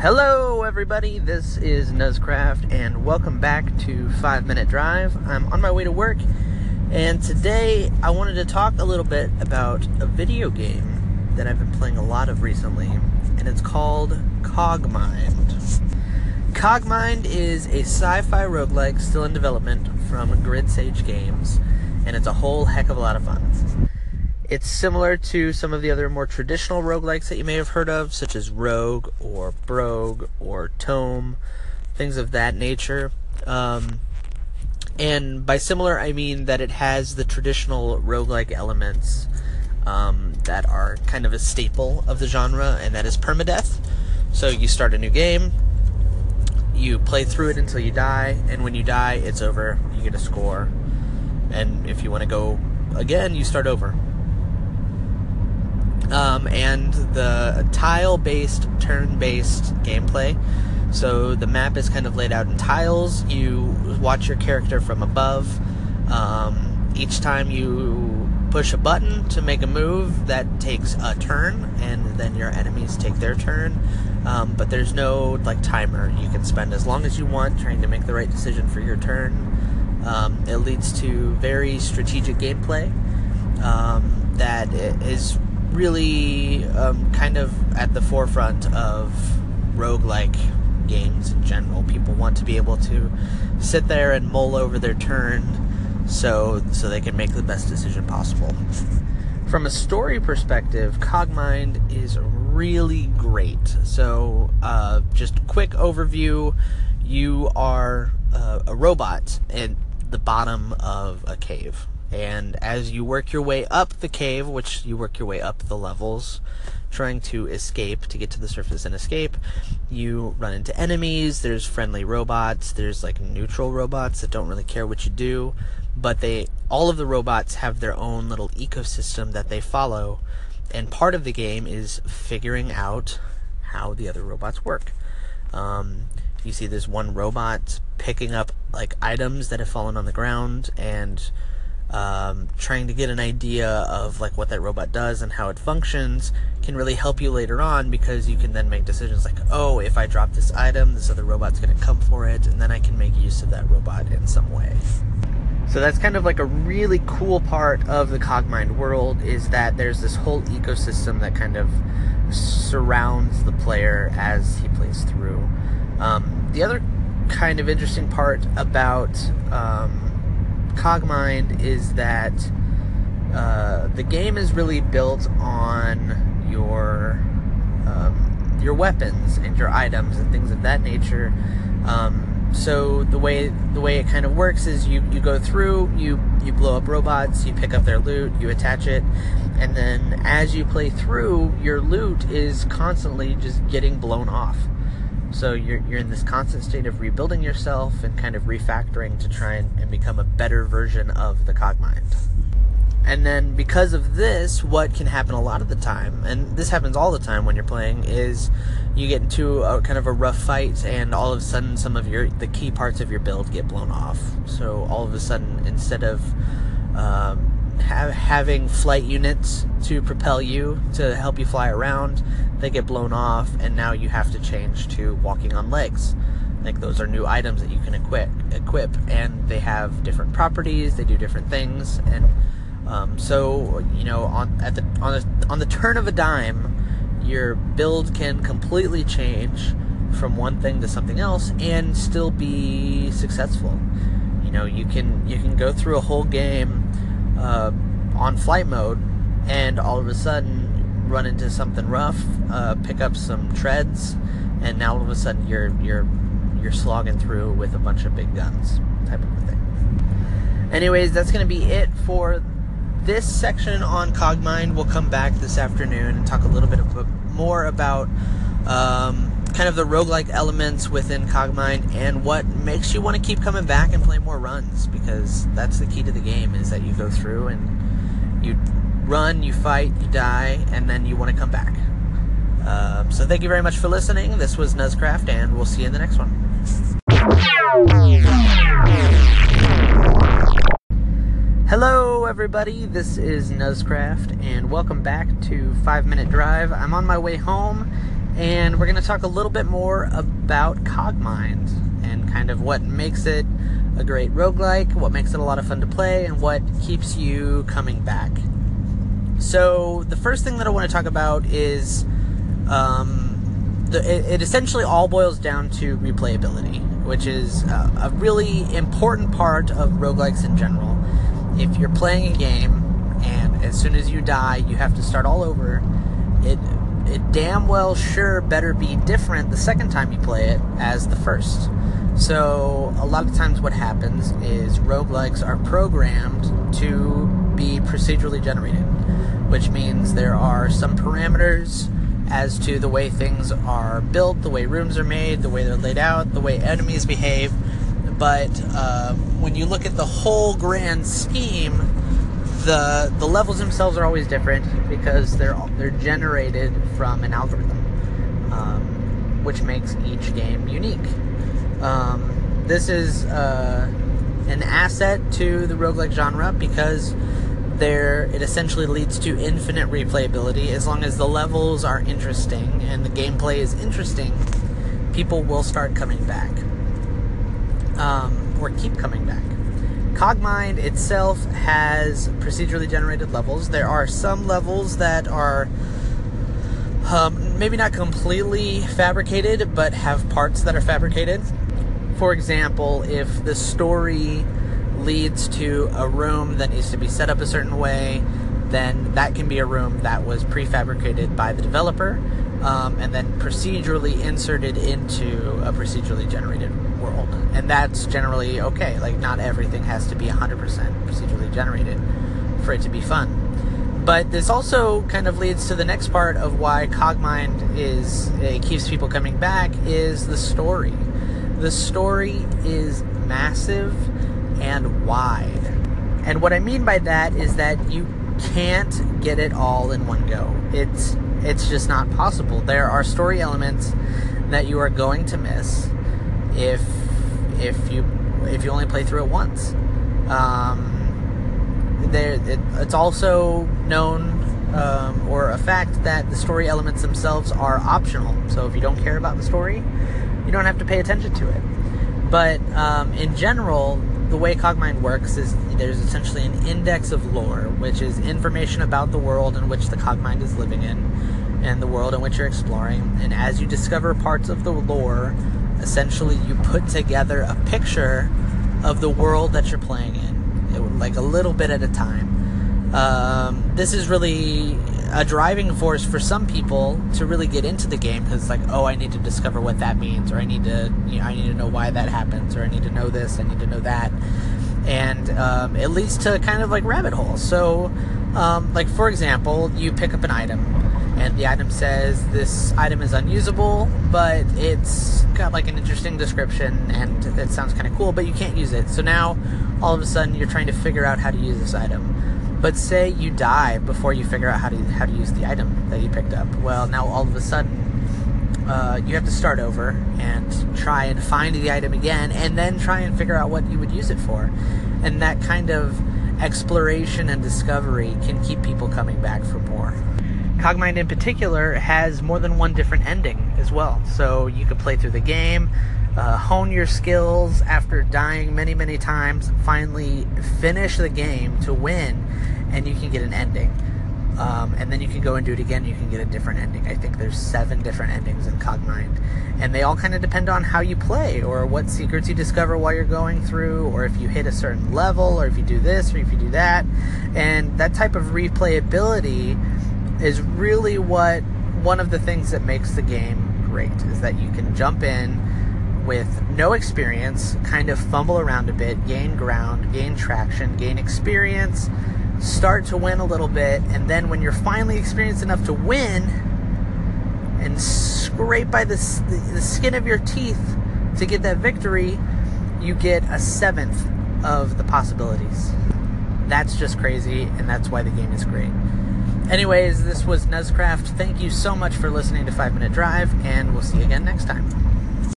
Hello, everybody. This is Nuzcraft, and welcome back to Five Minute Drive. I'm on my way to work, and today I wanted to talk a little bit about a video game that I've been playing a lot of recently, and it's called Cogmind. Cogmind is a sci fi roguelike still in development from Grid Sage Games, and it's a whole heck of a lot of fun. It's similar to some of the other more traditional roguelikes that you may have heard of, such as Rogue or Brogue or Tome, things of that nature. Um, and by similar, I mean that it has the traditional roguelike elements um, that are kind of a staple of the genre, and that is permadeath. So you start a new game, you play through it until you die, and when you die, it's over. You get a score. And if you want to go again, you start over um, and the tile based, turn based gameplay. So the map is kind of laid out in tiles. You watch your character from above. Um, each time you push a button to make a move, that takes a turn, and then your enemies take their turn. Um, but there's no like timer. You can spend as long as you want trying to make the right decision for your turn. Um, it leads to very strategic gameplay um, that is really um, kind of at the forefront of roguelike games in general. People want to be able to sit there and mull over their turn so so they can make the best decision possible. From a story perspective, Cogmind is really great. So, uh, just quick overview: you are uh, a robot at the bottom of a cave and as you work your way up the cave, which you work your way up the levels, trying to escape to get to the surface and escape, you run into enemies. There's friendly robots. There's like neutral robots that don't really care what you do, but they all of the robots have their own little ecosystem that they follow, and part of the game is figuring out how the other robots work. Um, you see this one robot picking up like items that have fallen on the ground and um, trying to get an idea of like what that robot does and how it functions can really help you later on because you can then make decisions like oh if i drop this item this other robot's going to come for it and then i can make use of that robot in some way. So that's kind of like a really cool part of the cogmind world is that there's this whole ecosystem that kind of surrounds the player as he plays through. Um, the other kind of interesting part about um, Cogmind is that uh, the game is really built on your um, your weapons and your items and things of that nature. Um, so the way the way it kind of works is you, you go through, you you blow up robots, you pick up their loot, you attach it, and then as you play through, your loot is constantly just getting blown off. So you're, you're in this constant state of rebuilding yourself and kind of refactoring to try and, and become a better version of the Cogmind. And then because of this, what can happen a lot of the time, and this happens all the time when you're playing, is you get into a kind of a rough fight, and all of a sudden some of your the key parts of your build get blown off. So all of a sudden, instead of um, have, having flight units to propel you to help you fly around, they get blown off, and now you have to change to walking on legs. Like those are new items that you can equip, equip, and they have different properties. They do different things, and um, so you know, on at the on the on the turn of a dime, your build can completely change from one thing to something else and still be successful. You know, you can you can go through a whole game uh, on flight mode and all of a sudden run into something rough, uh, pick up some treads, and now all of a sudden you're you're you're slogging through with a bunch of big guns, type of a thing. Anyways, that's gonna be it for this section on Cogmind. We'll come back this afternoon and talk a little bit more about um, kind of the roguelike elements within Cogmind and what makes you want to keep coming back and play more runs because that's the key to the game is that you go through and you run, you fight, you die, and then you want to come back. Um, so thank you very much for listening. This was Nuzcraft, and we'll see you in the next one. Hello, everybody. This is Nuzcraft, and welcome back to Five Minute Drive. I'm on my way home And we're going to talk a little bit more about Cogmind and kind of what makes it a great roguelike, what makes it a lot of fun to play, and what keeps you coming back. So, the first thing that I want to talk about is um, the, it, it, essentially all boils down to replayability, which is a, a really important part of roguelikes in general. If you're playing a game and as soon as you die, you have to start all over, it it damn well sure better be different the second time you play it as the first. So, a lot of times, what happens is roguelikes are programmed to be procedurally generated, which means there are some parameters as to the way things are built, the way rooms are made, the way they're laid out, the way enemies behave. But uh, when you look at the whole grand scheme, the the levels themselves are always different because they're they're generated from an algorithm, um, which makes each game unique. Um, this is uh, an asset to the roguelike genre because there it essentially leads to infinite replayability as long as the levels are interesting and the gameplay is interesting people will start coming back um, or keep coming back cogmind itself has procedurally generated levels. There are some levels that are um, maybe not completely fabricated but have parts that are fabricated. For example if the story leads to a room that needs to be set up a certain way, then that can be a room that was prefabricated by the developer um, and then procedurally inserted into a procedurally generated world. And that's generally okay. Like, not everything has to be 100% procedurally generated for it to be fun. But this also kind of leads to the next part of why Cogmind is it keeps people coming back is the story. The story is massive and wide. And what I mean by that is that you can't get it all in one go. It's it's just not possible. There are story elements that you are going to miss if if you if you only play through it once. Um, there, it, it's also known um, or a fact that the story elements themselves are optional. So if you don't care about the story, you don't have to pay attention to it. But um, in general, the way Cogmind works is there's essentially an index of lore, which is information about the world in which the Cogmind is living in and the world in which you're exploring. And as you discover parts of the lore, essentially you put together a picture of the world that you're playing in, like a little bit at a time. Um, this is really a driving force for some people to really get into the game because it's like, oh, I need to discover what that means, or I need to, you know, I need to know why that happens, or I need to know this, I need to know that, and um, it leads to kind of like rabbit holes. So, um, like for example, you pick up an item, and the item says this item is unusable, but it's got like an interesting description and it sounds kind of cool, but you can't use it. So now, all of a sudden, you're trying to figure out how to use this item but say you die before you figure out how to how to use the item that you picked up. Well, now all of a sudden uh, you have to start over and try and find the item again, and then try and figure out what you would use it for. And that kind of exploration and discovery can keep people coming back for more. Cogmind in particular has more than one different ending as well. So you could play through the game, uh, hone your skills after dying many, many times, finally finish the game to win, and you can get an ending. Um, and then you can go and do it again. You can get a different ending. I think there's seven different endings in Cogmind, and they all kind of depend on how you play, or what secrets you discover while you're going through, or if you hit a certain level, or if you do this, or if you do that. And that type of replayability is really what one of the things that makes the game great is that you can jump in with no experience, kind of fumble around a bit, gain ground, gain traction, gain experience, start to win a little bit, and then when you're finally experienced enough to win and scrape by the, the skin of your teeth to get that victory, you get a seventh of the possibilities. That's just crazy, and that's why the game is great. Anyways, this was Nuzcraft. Thank you so much for listening to 5 Minute Drive, and we'll see you again next time.